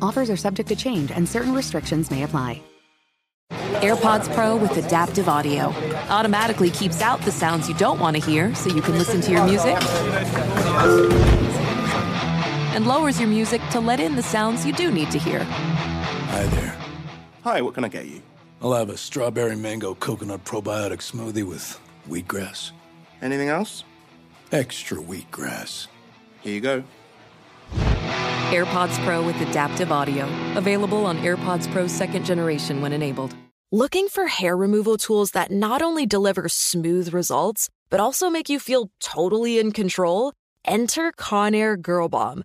Offers are subject to change and certain restrictions may apply. AirPods Pro with adaptive audio automatically keeps out the sounds you don't want to hear so you can listen to your music and lowers your music to let in the sounds you do need to hear. Hi there. Hi, what can I get you? I'll have a strawberry mango coconut probiotic smoothie with wheatgrass. Anything else? Extra wheatgrass. Here you go. AirPods Pro with adaptive audio. Available on AirPods Pro second generation when enabled. Looking for hair removal tools that not only deliver smooth results, but also make you feel totally in control? Enter Conair Girl Bomb.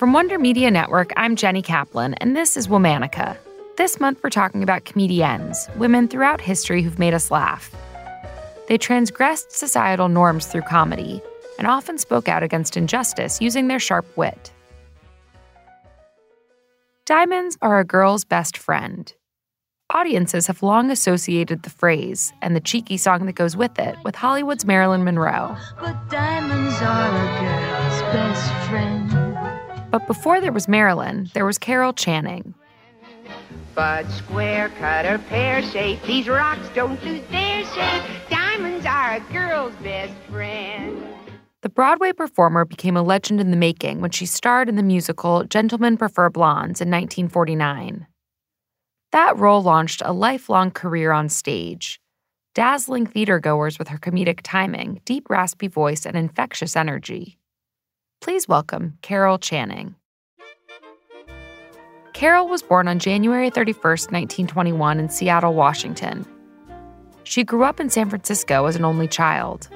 From Wonder Media Network, I'm Jenny Kaplan, and this is Womanica. This month, we're talking about comediennes, women throughout history who've made us laugh. They transgressed societal norms through comedy and often spoke out against injustice using their sharp wit. Diamonds are a girl's best friend. Audiences have long associated the phrase and the cheeky song that goes with it with Hollywood's Marilyn Monroe. But diamonds are a girl's best friend. But before there was Marilyn, there was Carol Channing. But square cut or pear shaped, these rocks don't lose their shape. Diamonds are a girl's best friend. The Broadway performer became a legend in the making when she starred in the musical Gentlemen Prefer Blondes in 1949. That role launched a lifelong career on stage, dazzling theatergoers with her comedic timing, deep, raspy voice, and infectious energy. Please welcome Carol Channing. Carol was born on January 31, 1921, in Seattle, Washington. She grew up in San Francisco as an only child.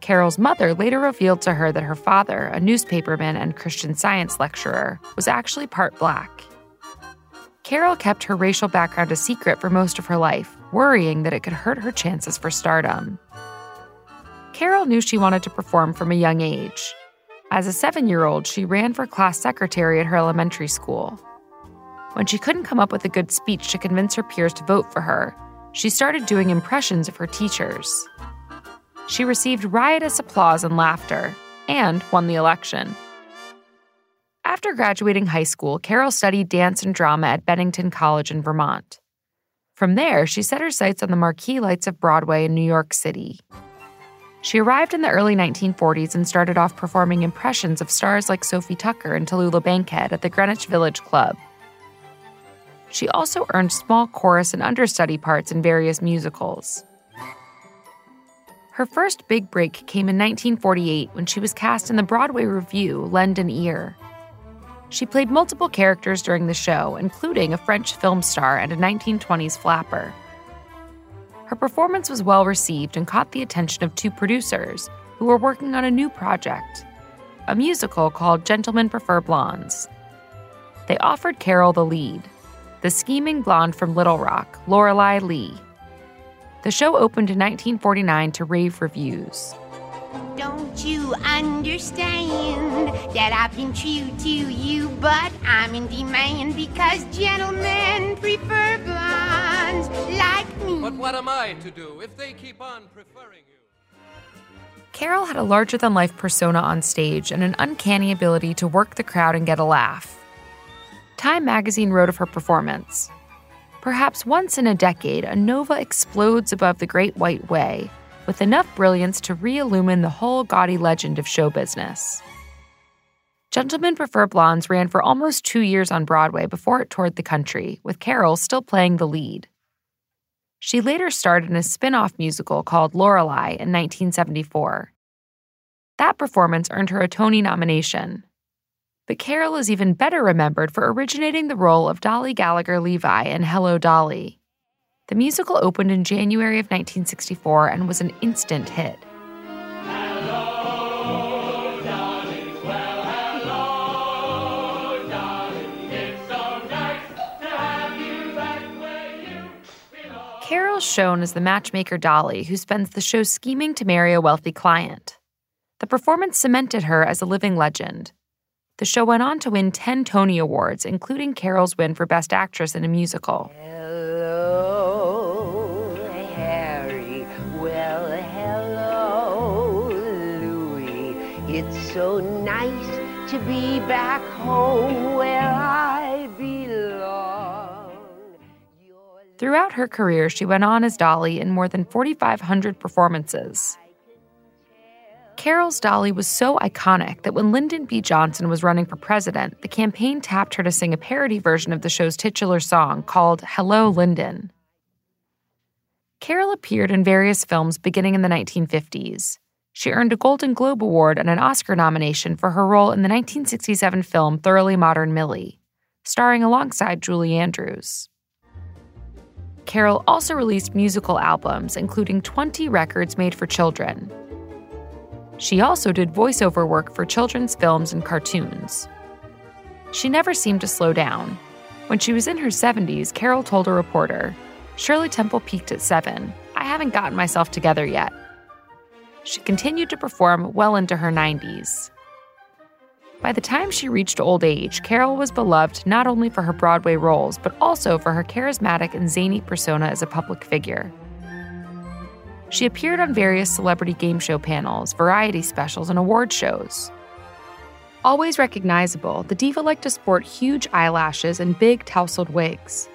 Carol's mother later revealed to her that her father, a newspaperman and Christian science lecturer, was actually part black. Carol kept her racial background a secret for most of her life, worrying that it could hurt her chances for stardom. Carol knew she wanted to perform from a young age. As a seven year old, she ran for class secretary at her elementary school. When she couldn't come up with a good speech to convince her peers to vote for her, she started doing impressions of her teachers. She received riotous applause and laughter, and won the election. After graduating high school, Carol studied dance and drama at Bennington College in Vermont. From there, she set her sights on the marquee lights of Broadway in New York City. She arrived in the early 1940s and started off performing impressions of stars like Sophie Tucker and Tallulah Bankhead at the Greenwich Village Club. She also earned small chorus and understudy parts in various musicals. Her first big break came in 1948 when she was cast in the Broadway revue Lend an Ear. She played multiple characters during the show, including a French film star and a 1920s flapper. Her performance was well received and caught the attention of two producers who were working on a new project a musical called Gentlemen Prefer Blondes. They offered Carol the lead, the scheming blonde from Little Rock, Lorelei Lee. The show opened in 1949 to rave reviews. Don't you understand that I've been true to you, but I'm in demand because gentlemen prefer blondes like me. But what am I to do if they keep on preferring you? Carol had a larger than life persona on stage and an uncanny ability to work the crowd and get a laugh. Time magazine wrote of her performance. Perhaps once in a decade, a nova explodes above the Great White Way with enough brilliance to re illumine the whole gaudy legend of show business. Gentlemen Prefer Blondes ran for almost two years on Broadway before it toured the country, with Carol still playing the lead. She later starred in a spin off musical called Lorelei in 1974. That performance earned her a Tony nomination. But Carol is even better remembered for originating the role of Dolly Gallagher Levi in Hello Dolly. The musical opened in January of 1964 and was an instant hit. Shown as the matchmaker Dolly, who spends the show scheming to marry a wealthy client. The performance cemented her as a living legend. The show went on to win 10 Tony Awards, including Carol's win for Best Actress in a Musical. Hello, Harry. Well, hello, Louis. It's so nice to be back home Throughout her career, she went on as Dolly in more than 4,500 performances. Carol's Dolly was so iconic that when Lyndon B. Johnson was running for president, the campaign tapped her to sing a parody version of the show's titular song called Hello, Lyndon. Carol appeared in various films beginning in the 1950s. She earned a Golden Globe Award and an Oscar nomination for her role in the 1967 film Thoroughly Modern Millie, starring alongside Julie Andrews. Carol also released musical albums, including 20 records made for children. She also did voiceover work for children's films and cartoons. She never seemed to slow down. When she was in her 70s, Carol told a reporter, Shirley Temple peaked at seven. I haven't gotten myself together yet. She continued to perform well into her 90s. By the time she reached old age, Carol was beloved not only for her Broadway roles, but also for her charismatic and zany persona as a public figure. She appeared on various celebrity game show panels, variety specials, and award shows. Always recognizable, the diva liked to sport huge eyelashes and big tousled wigs.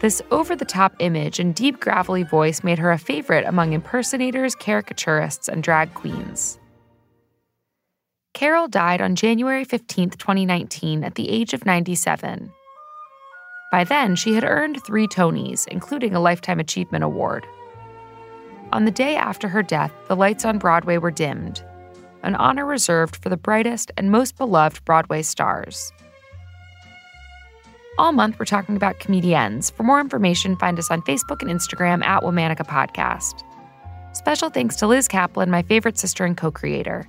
This over the top image and deep, gravelly voice made her a favorite among impersonators, caricaturists, and drag queens. Carol died on January 15, 2019, at the age of 97. By then, she had earned three Tonys, including a Lifetime Achievement Award. On the day after her death, the lights on Broadway were dimmed, an honor reserved for the brightest and most beloved Broadway stars. All month, we're talking about comediennes. For more information, find us on Facebook and Instagram at Womanica Podcast. Special thanks to Liz Kaplan, my favorite sister and co creator.